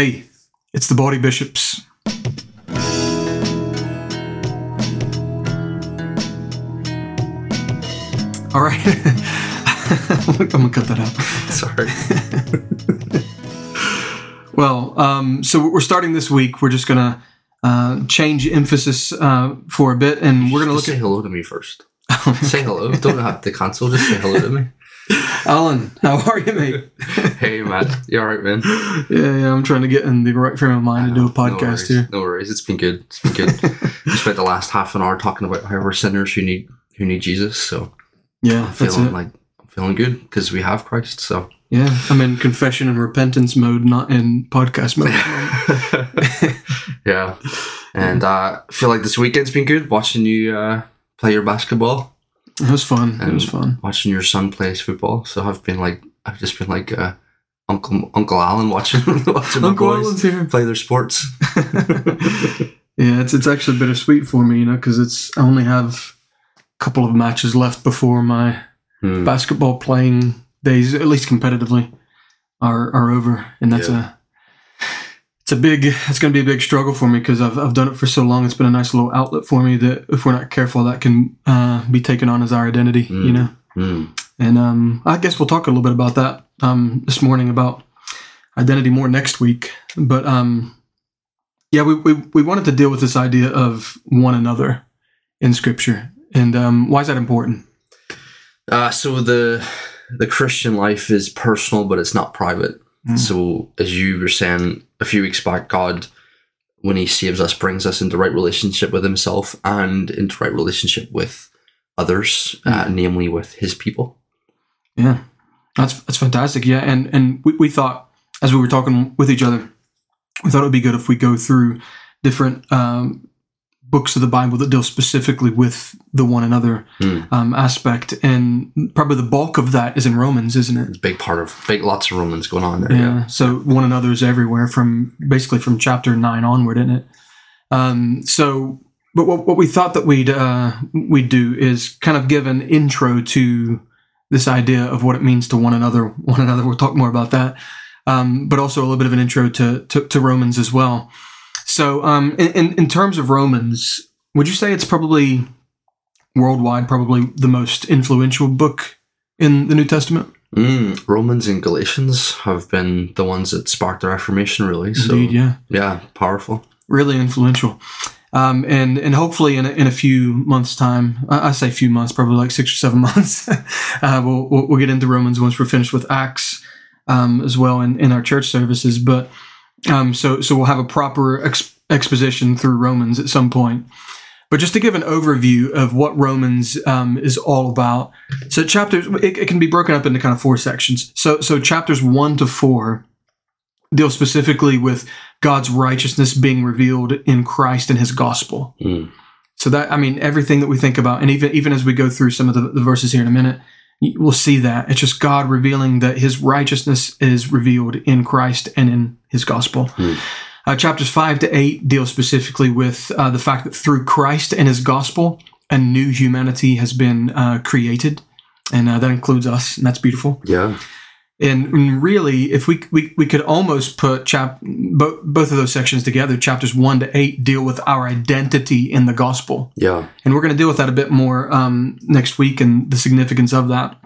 Hey, it's the Baldy Bishops. All right. I'm gonna cut that out. Sorry. Well, um, so we're starting this week. We're just gonna uh, change emphasis uh, for a bit, and we're gonna look say hello to me first. say hello. Don't have the console. Just say hello to me. Alan. How are you, mate? Hey, Matt. You all right, man? yeah, yeah. I'm trying to get in the right frame of mind to do a podcast worries. here. No worries. It's been good. It's been good. we spent the last half an hour talking about how we're sinners who need who need Jesus. So Yeah, I'm that's feeling it. like I'm feeling good because we have Christ. So Yeah, I'm in confession and repentance mode, not in podcast mode. yeah, and uh, I feel like this weekend's been good. Watching you uh, play your basketball, it was fun. It was fun. watching your son plays football. So I've been like I've just been like uh, Uncle Uncle Alan watching watching my boys Alan's here. play their sports. yeah, it's it's actually bittersweet for me, you know, because it's I only have a couple of matches left before my Hmm. basketball playing days, at least competitively, are are over, and that's a it's a big it's going to be a big struggle for me because I've I've done it for so long. It's been a nice little outlet for me that if we're not careful, that can uh, be taken on as our identity, you Mm. know. Hmm. And um, I guess we'll talk a little bit about that um, this morning about identity more next week. But um, yeah, we, we, we wanted to deal with this idea of one another in Scripture. And um, why is that important? Uh, so the the Christian life is personal, but it's not private. Mm. So as you were saying a few weeks back, God, when He saves us, brings us into right relationship with Himself and into right relationship with others, uh, namely with His people. Yeah, that's that's fantastic. Yeah, and and we, we thought as we were talking with each other, we thought it would be good if we go through different um, books of the Bible that deal specifically with the one another Hmm. um, aspect, and probably the bulk of that is in Romans, isn't it? It's a big part of big lots of Romans going on there. Yeah. Yeah. So one another is everywhere from basically from chapter nine onward, isn't it? Um, so, but what, what we thought that we'd uh, we'd do is kind of give an intro to this idea of what it means to one another. One another. We'll talk more about that, um, but also a little bit of an intro to to, to Romans as well. So, um, in, in in terms of Romans, would you say it's probably worldwide, probably the most influential book in the New Testament? Mm, Romans and Galatians have been the ones that sparked the Reformation, really. So Indeed, yeah. yeah, powerful. really influential. Um, and and hopefully in a, in a few months' time, I, I say few months, probably like six or seven months, uh, we'll, we'll we'll get into Romans once we're finished with Acts um, as well in, in our church services. But um, so so we'll have a proper ex- exposition through Romans at some point. But just to give an overview of what Romans um, is all about, so chapters it, it can be broken up into kind of four sections. So so chapters one to four deal specifically with God's righteousness being revealed in Christ and His gospel. Mm. So that I mean everything that we think about, and even even as we go through some of the, the verses here in a minute, we'll see that it's just God revealing that His righteousness is revealed in Christ and in His gospel. Hmm. Uh, chapters five to eight deal specifically with uh, the fact that through Christ and His gospel, a new humanity has been uh, created, and uh, that includes us, and that's beautiful. Yeah. And and really, if we we, we could almost put chap bo- both of those sections together, chapters one to eight deal with our identity in the gospel, Yeah. and we're going to deal with that a bit more um, next week and the significance of that.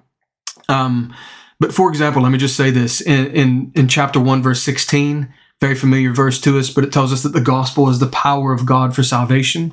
Um, but for example, let me just say this in, in in chapter one, verse sixteen, very familiar verse to us, but it tells us that the gospel is the power of God for salvation.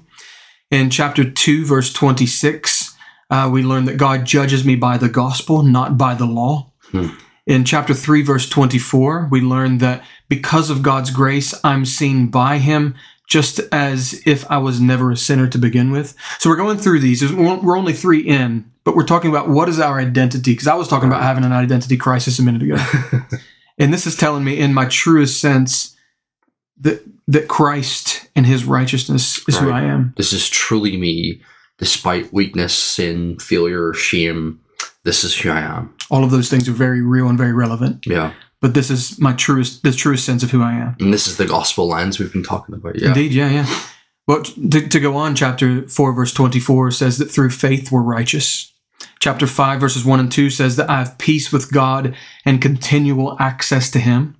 In chapter two, verse twenty six, uh, we learn that God judges me by the gospel, not by the law. Hmm. In chapter 3, verse 24, we learn that because of God's grace, I'm seen by Him just as if I was never a sinner to begin with. So we're going through these. We're only three in, but we're talking about what is our identity? Because I was talking about having an identity crisis a minute ago. and this is telling me, in my truest sense, that, that Christ and His righteousness is who I am. This is truly me, despite weakness, sin, failure, shame. This is who I am. All of those things are very real and very relevant. Yeah. But this is my truest, the truest sense of who I am. And this is the gospel lens we've been talking about. Yeah. Indeed, yeah, yeah. Well, to, to go on, chapter 4, verse 24 says that through faith we're righteous. Chapter 5, verses 1 and 2 says that I have peace with God and continual access to Him.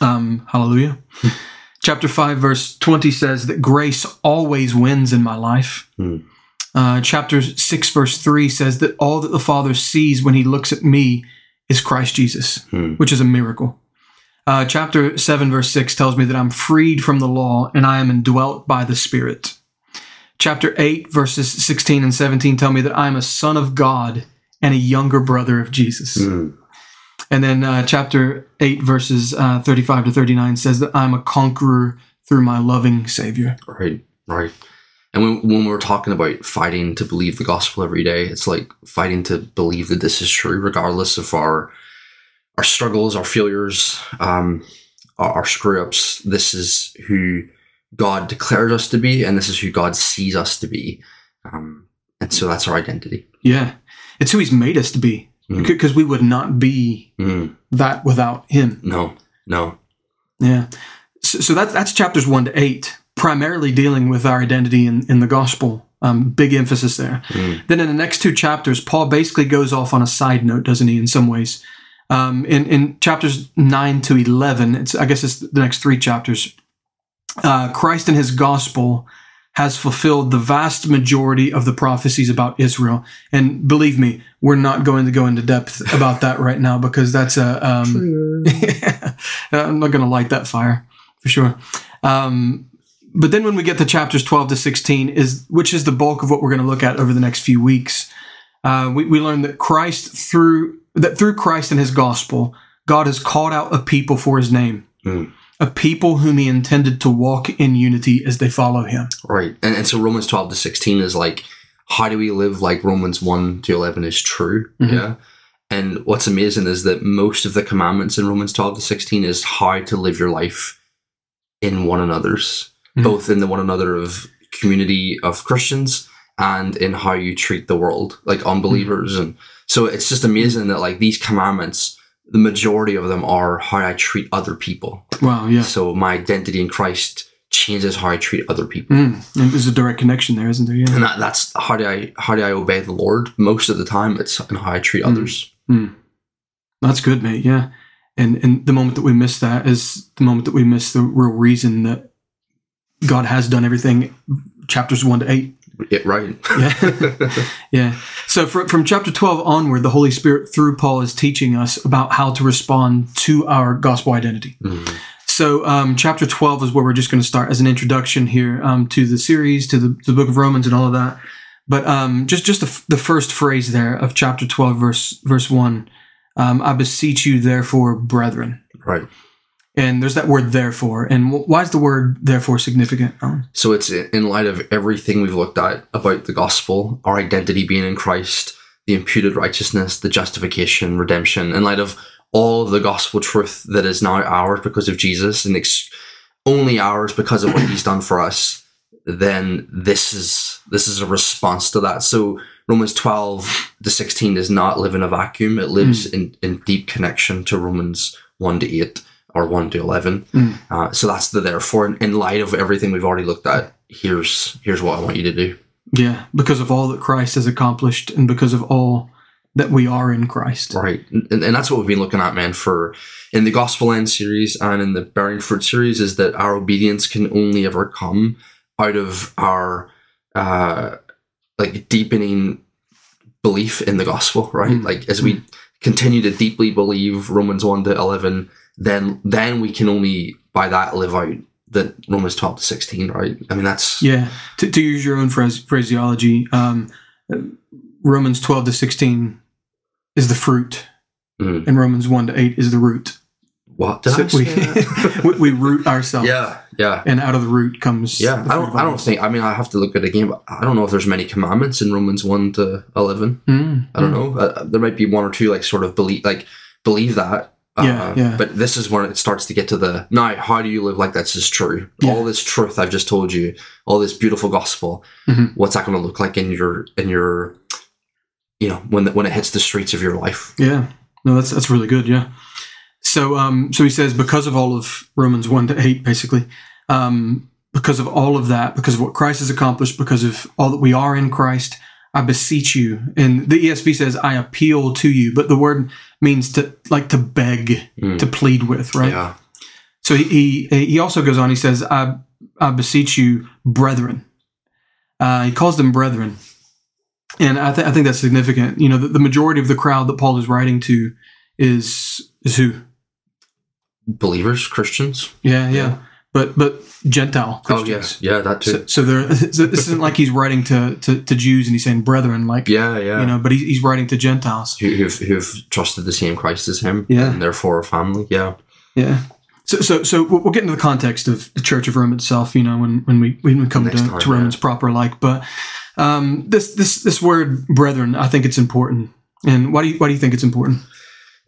Um, hallelujah. Chapter 5, verse 20 says that grace always wins in my life. Hmm. Uh, chapter 6, verse 3 says that all that the Father sees when he looks at me is Christ Jesus, Hmm. which is a miracle. Uh, chapter 7, verse 6 tells me that I'm freed from the law and I am indwelt by the Spirit. Chapter 8, verses 16 and 17 tell me that I'm a son of God and a younger brother of Jesus. Hmm. And then uh, chapter 8, verses uh, 35 to 39 says that I'm a conqueror through my loving Savior. Right, right. And when, when we're talking about fighting to believe the gospel every day, it's like fighting to believe that this is true, regardless of our our struggles, our failures, um, our, our screw ups. This is who God declares us to be, and this is who God sees us to be. Um, and so that's our identity. Yeah. It's who He's made us to be Mm. because we would not be Mm, that without Him. no, no. Yeah. So, so that's, that's chapters 1 to 8, primarily dealing with our identity in, in the gospel. Um, big emphasis there. Mm, Then in the next two chapters, Paul basically goes off on a side note, doesn't he, in some ways? Um, in, in chapters 9 to 11, it's, I guess it's the next three chapters, uh, Christ and his gospel has fulfilled the vast majority of the prophecies about Israel. And believe me, we're not going to go into depth about that right now because that's a. Um, I'm not going to light that fire for sure. Um, but then when we get to chapters 12 to 16 is which is the bulk of what we're going to look at over the next few weeks uh, we, we learn that christ through that through christ and his gospel god has called out a people for his name Mm. a people whom he intended to walk in unity as they follow him Right. And, and so Romans 12 to 16 is like, how do we live like Romans 1 to 11 is true? Mhm. Yeah. And what's amazing is that most of the commandments in Romans 12 to 16 is how to live your life in one another's, Mhm. both in the one another of community of Christians and in how you treat the world, like unbelievers. And so it's just amazing that like these commandments, the majority of them are how I treat other people. wow yeah So my identity in Christ changes how I treat other people. mm. and there's a direct connection there isn't there yeah and that, that's how do I how do I obey the Lord? Most of the time, it's in how I treat Mm. others. that's good mate yeah and and the moment that we miss that is the moment that we miss the real reason that god has done everything chapters 1 to 8 Yeah, right. Yeah. Yeah. So from, from chapter 12 onward, the Holy Spirit through Paul is teaching us about how to respond to our gospel identity. Mm, So um, chapter 12 is where we're just going to start as an introduction here um, to the series, to the, to the book of Romans and all of that. But um, just just the, f- the first phrase there of chapter 12, verse verse 1, um, I beseech you, therefore, brethren. right. And there's that word therefore. And why is the word therefore significant? Alan? So it's in light of everything we've looked at about the gospel, our identity being in Christ, the imputed righteousness, the justification, redemption, in light of all the gospel truth that is now ours because of Jesus and ex- only ours because of what He's done for us. Then this is this is a response to that. So Romans twelve to sixteen does not live in a vacuum. It lives hmm. in, in deep connection to Romans one to eight or one to eleven. Mm. Uh, so that's the therefore. In, in light of everything we've already looked at, here's here's what I want you to do. Yeah, because of all that Christ has accomplished and because of all that we are in Christ. Right, and, and that's what we've been looking at, man. For in the Gospel Lens series and in the Bearing Fruit series, is that our obedience can only ever come out of our uh, like deepening belief in the gospel. Right, Mm. like as we continue to deeply believe Romans one to eleven, then then we can only by that live out the Romans twelve to sixteen. Right, I mean that's Yeah, to, to use your own phrase, phraseology, um, Romans 12 to 16 is the fruit, Mm. and Romans 1 to 8 is the root. what did So we, we, we root ourselves. yeah, yeah. And out of the root comes. Yeah, the I don't. I don't think. I mean, I have to look at it again, but I don't know if there's many commandments in Romans one to eleven. Mm, I don't mm. know. Uh, there might be one or two like sort of believe like believe that. Uh, Yeah, yeah. But this is when it starts to get to the now. How do you live like this is true? Yeah. All this truth I've just told you, all this beautiful gospel. Mhm. What's that going to look like in your in your, you know, when the, when it hits the streets of your life? Yeah, no, that's that's really good. Yeah. So, um, so he says because of all of Romans one to eight, basically, um, because of all of that, because of what Christ has accomplished, because of all that we are in Christ, I beseech you. And the ESV says, I appeal to you, but the word means to like to beg, Mm. to plead with, right? Yeah. So he, he he also goes on. He says, "I I beseech you, brethren." Uh, he calls them brethren, and I, th- I think that's significant. You know, the, the majority of the crowd that Paul is writing to is is who? Believers, Christians. Yeah, yeah. Yeah. But but Gentile Oh Christians. yeah, yeah, that too. So, so there, so this isn't like he's writing to, to, to Jews and he's saying brethren, like yeah, yeah. you know, but he, he's writing to Gentiles. who, who've, who've trusted the same Christ as him, Yeah. and therefore a family. Yeah, Yeah. So, so, so we'll get into the context of the Church of Rome itself, you know, when, when we when we come Next to, time, to Romans proper, like. But um, this this this word, brethren, I think it's important. And why do you why do you think it's important?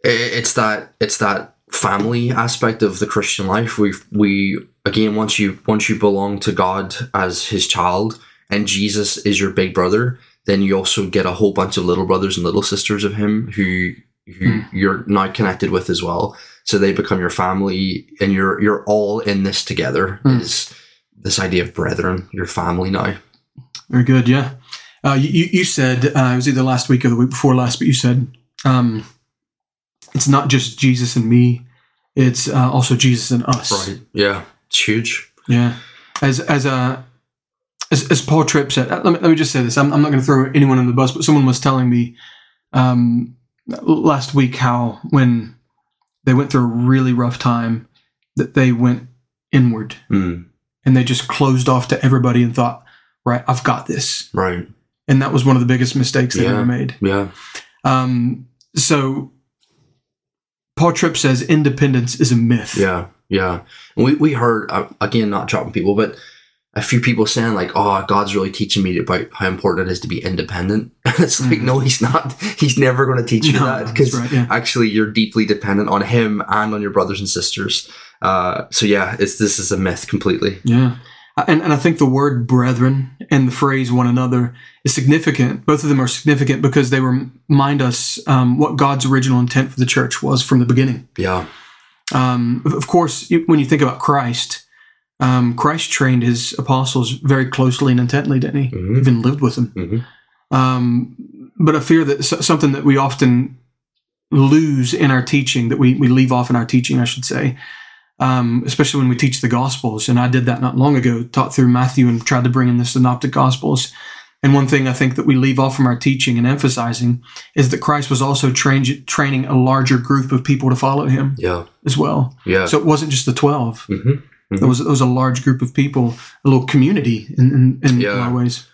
It's that it's that family aspect of the Christian life. We we again once you once you belong to God as His child, and Jesus is your big brother, then you also get a whole bunch of little brothers and little sisters of Him who who you're now connected with as well. So they become your family, and you're you're all in this together. Hmm. Is this idea of brethren, your family now? Very good. Yeah. Uh, you, you you said uh, it was either last week or the week before last, but you said um, it's not just Jesus and me; it's uh, also Jesus and us. Right? Yeah, it's huge. Yeah. As as a as, as Paul Tripp said, uh, let me, let me just say this. I'm, I'm not going to throw anyone on the bus, but someone was telling me um, last week how when they went through a really rough time, that they went inward Mm, and they just closed off to everybody and thought, right, I've got this. right. And that was one of the biggest mistakes they Yeah. ever made. Yeah. Um, so Paul Tripp says independence is a myth. Yeah, yeah. And we we heard uh, again, not dropping people, but a few people saying like, "Oh, God's really teaching me about how important it is to be independent." it's like, Mhm. no, He's not. He's never going to teach you No, that because right, yeah. actually, you're deeply dependent on Him and on your brothers and sisters. Uh, so yeah, it's this is a myth completely. Yeah. And, and I think the word brethren and the phrase one another is significant. Both of them are significant because they remind us um, what God's original intent for the church was from the beginning. Yeah, Um, of course, when you think about Christ, um, Christ trained his apostles very closely and intently, didn't he? Mhm. Even lived with them. Mhm. Um, but I fear that something that we often lose in our teaching, that we, we leave off in our teaching, I should say, um, especially when we teach the Gospels. And I did that not long ago, taught through Matthew and tried to bring in the Synoptic Gospels. And one thing I think that we leave off from our teaching and emphasizing is that Christ was also train- training a larger group of people to follow him yeah, as well. yeah. So it wasn't just the 12. hmm There was, there was a large group of people, a little community in, in, in Yeah. a lot of ways.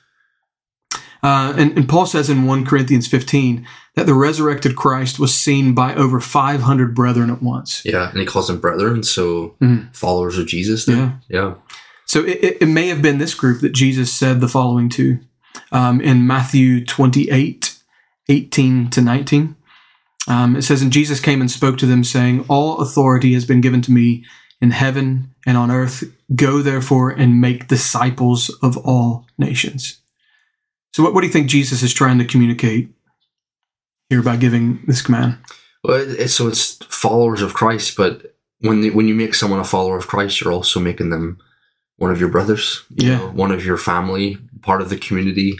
Uh, and, and Paul says in 1 Corinthians 15 that the resurrected Christ was seen by over 500 brethren at once. yeah, and he calls them brethren, so Mhm. followers of Jesus. Then. Yeah, So it, it, it may have been this group that Jesus said the following to um, in Matthew 28 18 to 19. Um, it says, And Jesus came and spoke to them, saying, All authority has been given to me in heaven and on earth. Go therefore and make disciples of all nations. So, what, what do you think Jesus is trying to communicate here by giving this command? Well, it, it- so it's followers of Christ, but when the, when you make someone a follower of Christ, you're also making them one of your brothers, you Yeah. know, one of your family, part of the community.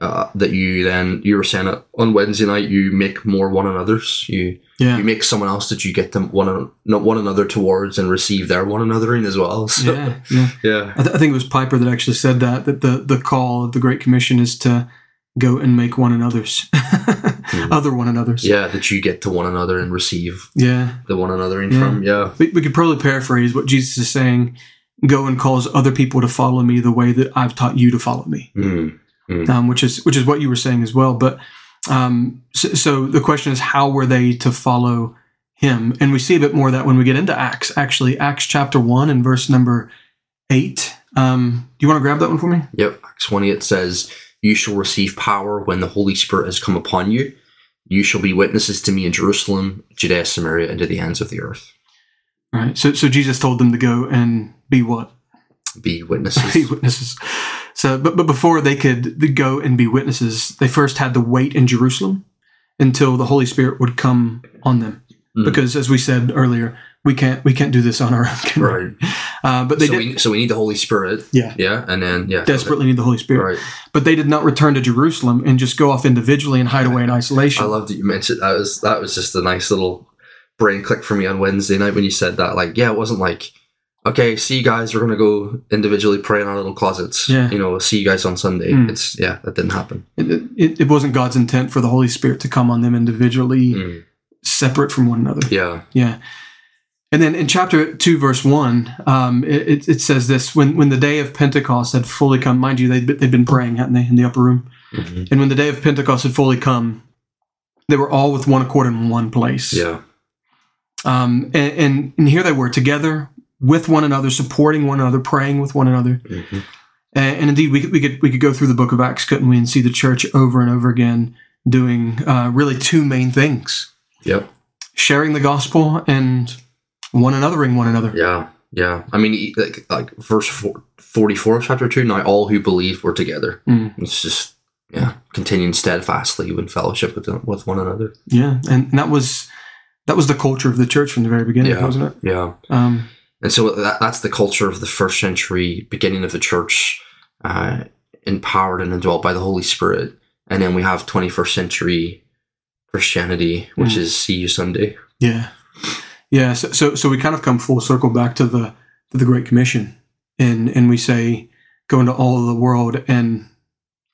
Uh, that you then you were saying it on Wednesday night, you make more one another's. You Yeah. you make someone else that you get them one not one another towards and receive their one another in as well. So, Yeah. Yeah. yeah, I, th- I think it was Piper that actually said that that the the call of the Great Commission is to go and make one another's, other one another's. Yeah, that you get to one another and receive yeah. the one another in Yeah. from. Yeah, We, we could probably paraphrase what Jesus is saying: "Go and cause other people to follow me the way that I've taught you to follow me," Mm. Um, which is which is what you were saying as well. But um, so, so the question is, how were they to follow him? And we see a bit more of that when we get into Acts. Actually, Acts chapter one and verse number eight. Um, do you want to grab that one for me? Yep. Acts twenty. It says, You shall receive power when the Holy Spirit has come upon you. You shall be witnesses to me in Jerusalem, Judea, Samaria, and to the ends of the earth. All right. So, so Jesus told them to go and be what? Be witnesses. Be witnesses. So, but but before they could go and be witnesses, they first had to wait in Jerusalem until the Holy Spirit would come on them. Mhm. Because, as we said earlier, we can't we can't do this on our own. right. Uh, but they so, did we, so we need the Holy Spirit. Yeah. Yeah. And then, yeah. desperately need the Holy Spirit. Right. But they did not return to Jerusalem and just go off individually and hide away in isolation. I love that you mentioned that was that was just a nice little brain click for me on Wednesday night when you said that. Like, yeah, it wasn't like okay, see you guys. We're gonna go individually pray in our little closets. Yeah. You know, see you guys on Sunday. Mm. It's yeah, that didn't happen. It, it, it wasn't God's intent for the Holy Spirit to come on them individually, Mm. separate from one another. Yeah. Yeah. And then in chapter 2, verse 1, um, it, it- says this when, when the day of Pentecost had fully come, mind you, they'd, they'd been praying, hadn't they, in the upper room? Mhm. And when the day of Pentecost had fully come, they were all with one accord in one place. Yeah. Um, and, and, and here they were together with one another, supporting one another, praying with one another. Mhm. And, and indeed, we could, we could we could go through the book of Acts, couldn't we, and see the church over and over again doing uh, really two main things: Yep. sharing the gospel and one anothering one another. Yeah. Yeah. I mean, like, like verse four, 44 of chapter 2, now all who believe were together. Mm. It's just, yeah, continuing steadfastly in fellowship with, with one another. Yeah, and, and that was that was the culture of the church from the very beginning, Yeah. wasn't it? Yeah. Um, And so that, that's the culture of the first century beginning of the church, uh, empowered and indwelt by the Holy Spirit. And then we have 21st century Christianity, which Mm. is See You Sunday. yeah, yeah. So, so so we kind of come full circle back to the to the Great Commission, and and we say go into all of the world and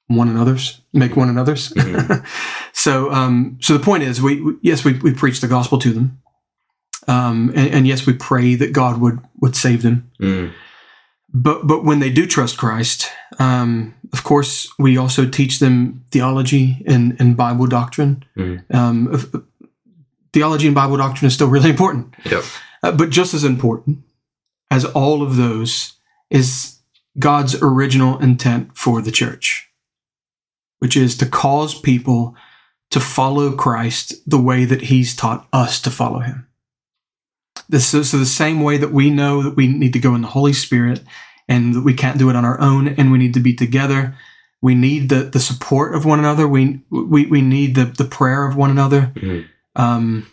one another's make one another's. Mhm. so um so the point is we, we yes we we preach the gospel to them, um and, and yes we pray that God would would save them. Mm. but but when they do trust Christ, um, of course, we also teach them theology and, and Bible doctrine. Mhm. Um, of- theology and Bible doctrine is still really important, Yep. uh, but just as important as all of those is God's original intent for the church, which is to cause people to follow Christ the way that He's taught us to follow Him. This is so the same way that we know that we need to go in the Holy Spirit and that we can't do it on our own and we need to be together. We need the, the support of one another. We, we, we need the, the prayer of one another. Mhm. Um,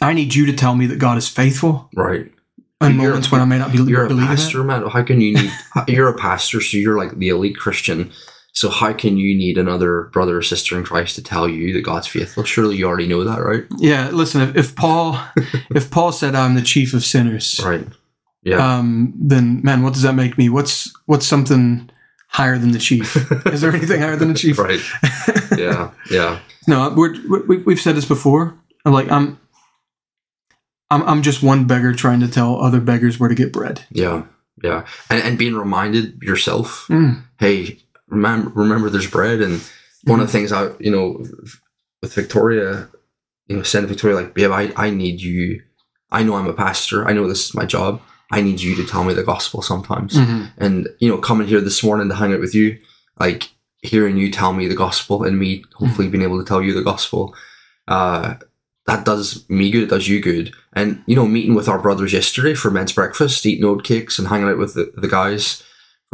I need you to tell me that God is faithful Right. in You're- moments when I may not be You're a believing it. pastor, man. How can you need, you're a pastor, so you're like the elite Christian. So how can you need another brother or sister in Christ to tell you that God's faithful? Surely you already know that, right? Yeah, listen. If, if Paul, if Paul said I'm the chief of sinners, Right. Yeah. um, then man, what does that make me? What's what's something higher than the chief? Is there anything higher than the chief? right. Yeah. Yeah. no, we're, we, we've said this before. I'm like I'm, I'm, I'm just one beggar trying to tell other beggars where to get bread. Yeah. Yeah. And, and being reminded yourself, Mm. hey, remember, remember there's bread. And one of the things I, you know, with Victoria, you know, to Victoria, like, babe, I, I need you. I know I'm a pastor. I know this is my job. I need you to tell me the gospel sometimes. Mhm. And, you know, coming here this morning to hang out with you, like hearing you tell me the gospel and me hopefully being able to tell you the gospel, uh, that does me good. It does you good. And, you know, meeting with our brothers yesterday for men's breakfast, eating oat cakes and hanging out with the, the guys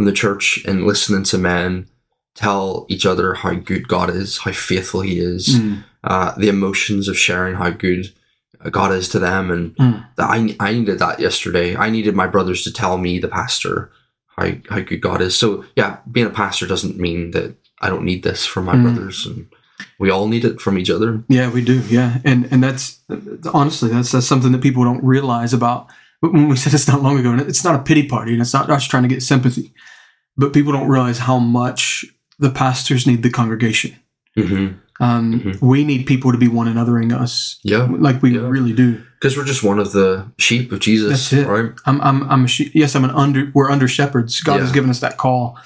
from the church and listening to men tell each other how good God is, how faithful He is, Mm. uh, the emotions of sharing how good God is to them. And Mm. that I, I needed that yesterday. I needed my brothers to tell me, the pastor, how, how good God is. So, yeah, being a pastor doesn't mean that I don't need this from my Mm. brothers. And we all need it from each other. Yeah, we do. Yeah, and and that's honestly that's that's something that people don't realize about. When we said this not long ago, and it's not a pity party, and it's not us trying to get sympathy, but people don't realize how much the pastors need the congregation. Mm-hmm. Um, Mhm. We need people to be one anothering us, Yeah. like we Yeah. really do. Because we're just one of the sheep of Jesus, That's it. right? I'm, I'm, I'm a she- yes, I'm an under. We're under shepherds. God has given us that call,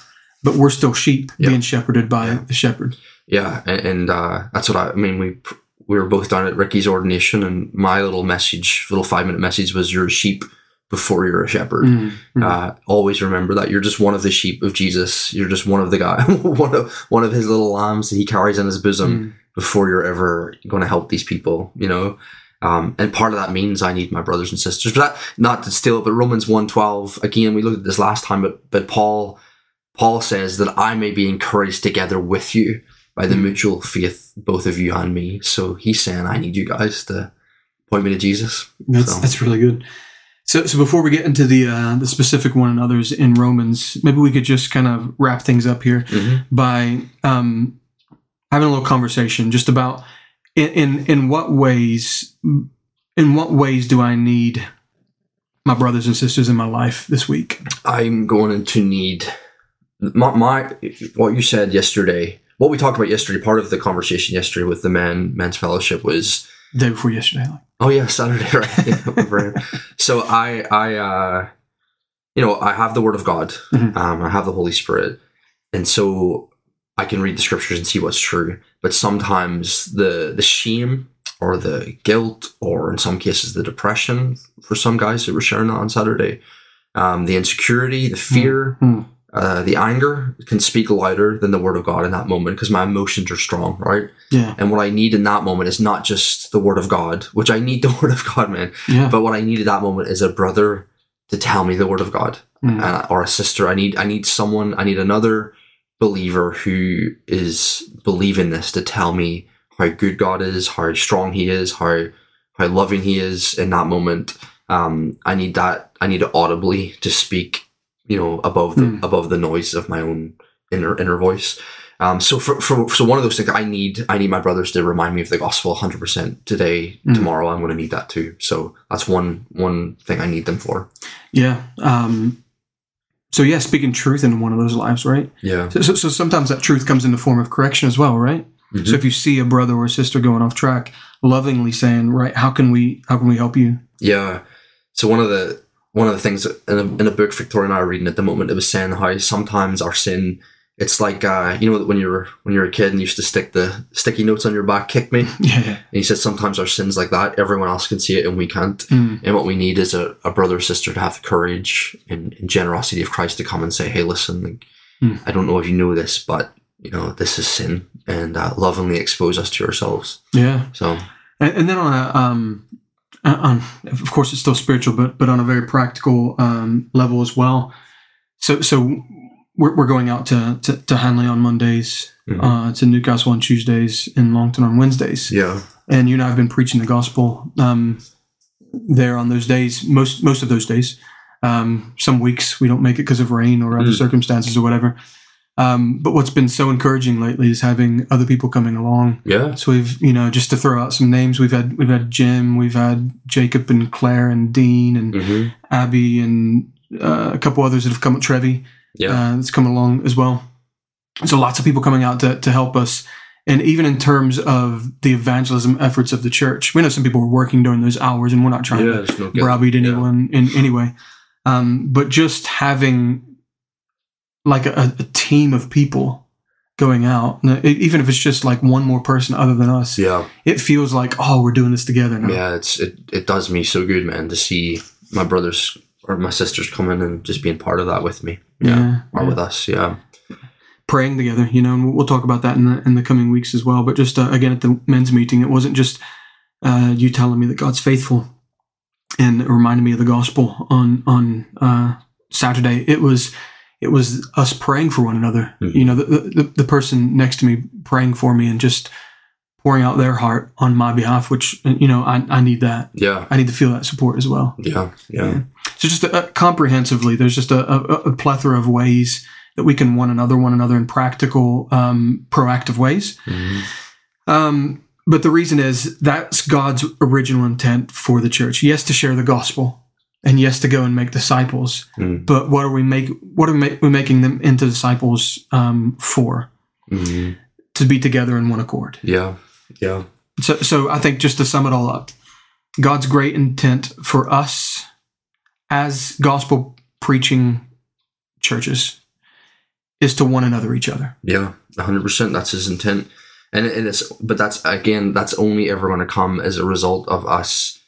but we're still sheep Yeah. being shepherded by Yeah. the shepherd. Yeah, and, and uh, that's what I, I mean. We we were both down at Ricky's ordination, and my little message, little five minute message, was "You're a sheep before you're a shepherd." Mm, mm. Uh, always remember that you're just one of the sheep of Jesus. You're just one of the guy, one of one of his little lambs that he carries in his bosom Mm. before you're ever going to help these people. You know. Um, and part of that means I need my brothers and sisters. But that, not to steal it, but Romans 1.12, again, we looked at this last time, but, but Paul, Paul says that I may be encouraged together with you by the Mm. mutual faith, both of you and me. So he's saying, I need you guys to point me to Jesus. That's So- that's really good. So, so before we get into the uh, the specific one and others in Romans, maybe we could just kind of wrap things up here by um, having a little conversation just about in, in in what ways in what ways do I need my brothers and sisters in my life this week? I'm going to need my, my what you said yesterday. What we talked about yesterday. Part of the conversation yesterday with the men men's fellowship was day before yesterday. Like, oh yeah, Saturday, right? so I I uh, you know I have the Word of God. Mhm. Um, I have the Holy Spirit, and so I can read the scriptures and see what's true. But sometimes the the shame or the guilt, or in some cases the depression for some guys who were sharing that on Saturday, um, the insecurity, the fear, Mm. Uh, the anger can speak louder than the word of God in that moment because my emotions are strong, right? yeah, And what I need in that moment is not just the word of God, which I need the word of God, man. yeah, But what I need at that moment is a brother to tell me the word of God Mm. uh, or a sister. I need I need someone. I need another believer who is believing this to tell me how good God is, how strong He is, how how loving He is in that moment. Um, I need that. I need it audibly to speak, you know, above the Mm. above the noise of my own inner inner voice. Um, so for, for so one of those things, I need I need my brothers to remind me of the gospel 100 percent today, Mm. tomorrow. I'm going to need that too. So that's one one thing I need them for. yeah. Um, so yeah, speaking truth into one of those lives, right? Yeah. So, so, so sometimes that truth comes in the form of correction as well, right? Mhm. So if you see a brother or a sister going off track, lovingly saying, "Right, how can we how can we help you?" Yeah. So one of the one of the things in a, in a book Victoria and I are reading at the moment, it was saying how sometimes our sin, it's like uh, you know when you were when you were a kid and you used to stick the sticky notes on your back, kick me. Yeah. And he said sometimes our sins like that, everyone else can see it and we can't. Mm. And what we need is a, a brother or sister to have the courage and, and generosity of Christ to come and say, "Hey, listen, like, Hmm. I don't know if you know this, but you know this is sin," and uh, lovingly expose us to ourselves. yeah. So And, and then on a um, uh, on of course it's still spiritual, but but on a very practical um, level as well. So so we're, we're going out to, to to Hanley on Mondays, mhm. uh, to Newcastle on Tuesdays, and Longton on Wednesdays. yeah, and you and I have been preaching the gospel um, there on those days. Most most of those days. Um, some weeks we don't make it because of rain or other Mm. circumstances or whatever. Um, but what's been so encouraging lately is having other people coming along. yeah, So we've you know just to throw out some names, we've had we've had Jim, we've had Jacob and Claire and Dean and hmm Abby and uh, a couple others that have come. Trevi, yeah, uh, that's come along as well. So lots of people coming out to, to help us. And even in terms of the evangelism efforts of the church, we know some people were working during those hours and we're not trying yeah. to no browbeat Yeah. anyone in any way. Um, but just having like a, a team of people going out, even if it's just like one more person other than us, Yeah, it feels like, oh, we're doing this together now. yeah. It's it, it does me so good, man, to see my brothers or my sisters coming and just being part of that with me. Yeah, Yeah, or yeah. with us. Yeah, praying together, you know, and we'll- we'll talk about that in the in the coming weeks as well. But just uh, again at the men's meeting, it wasn't just uh, you telling me that God's faithful and it reminded me of the gospel on on uh, Saturday. It was it was us praying for one another. Mhm. You know, the, the the person next to me praying for me and just pouring out their heart on my behalf. Which you know, I I need that. yeah, I need to feel that support as well. yeah, yeah. Yeah. So just uh, comprehensively, there's just a, a, a plethora of ways that we can one another, one another in practical, um, proactive ways. Mhm. Um, but the reason is that's God's original intent for the church. Yes, to share the gospel, and yes, to go and make disciples. Mm. But what are we make? What are we, ma- we making them into disciples um, for? Mhm. To be together in one accord. Yeah, yeah, So, so I think just to sum it all up, God's great intent for us as gospel preaching churches is to one another each other. yeah. hundred percent. That's his intent, and and it's but that's again that's only ever going to come as a result of us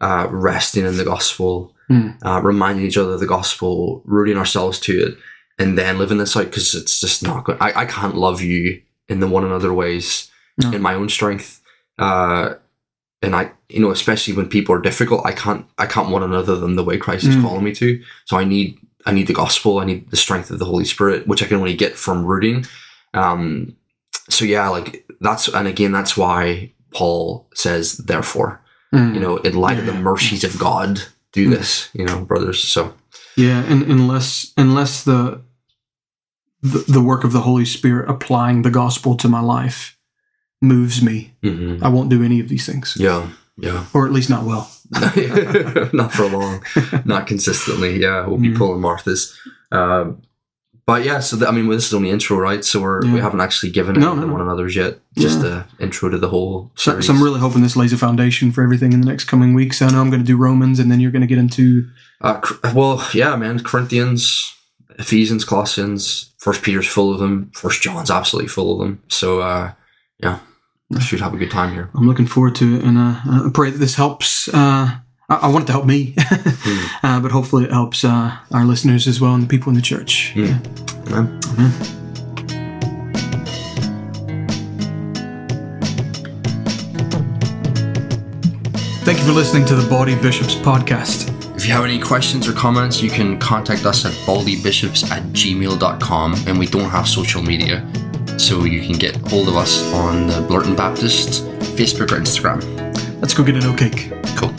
uh, resting in the gospel, Mm. uh, reminding each other of the gospel, rooting ourselves to it, and then living this out because it's just not good. I, I can't love you in the one another ways No. in my own strength. Uh, and I, you know, especially when people are difficult, I can't, I can't one another than the way Christ is Mm. calling me to. So I need, I need the gospel. I need the strength of the Holy Spirit, which I can only get from rooting. Um, so yeah, like that's, and again, that's why Paul says, therefore, Mm. you know, in light of the mercies of God, do Mm. this, you know, brothers. So yeah, and unless unless the, the the work of the Holy Spirit applying the gospel to my life moves me, mhm. I won't do any of these things. yeah, Yeah. or at least not well. not for long, not consistently. Yeah, we'll be Mm. pulling Martha's. Um, but yeah, so th- I mean, this is only intro, right? So we're, we haven't actually given No, it no, to no. one another's yet. Just Yeah. intro to the whole So, so I'm really hoping this lays a foundation for everything in the next coming weeks. I know I'm going to do Romans, and then you're going to get into Uh, well, yeah, man. Corinthians, Ephesians, Colossians, First Peter's full of them. First John's absolutely full of them. So uh, yeah, we should have a good time here. I'm looking forward to it, and uh, I pray that this helps. Uh, I, I want it to help me, uh, but hopefully it helps uh, our listeners as well and the people in the church. Mm. Amen. Amen. Thank you for listening to the Baldy Bishops podcast. If you have any questions or comments, you can contact us at baldybishops at gmail.com. And we don't have social media, so you can get hold of us on the Blurton Baptist Facebook or Instagram. Let's go get a no cake. Cool.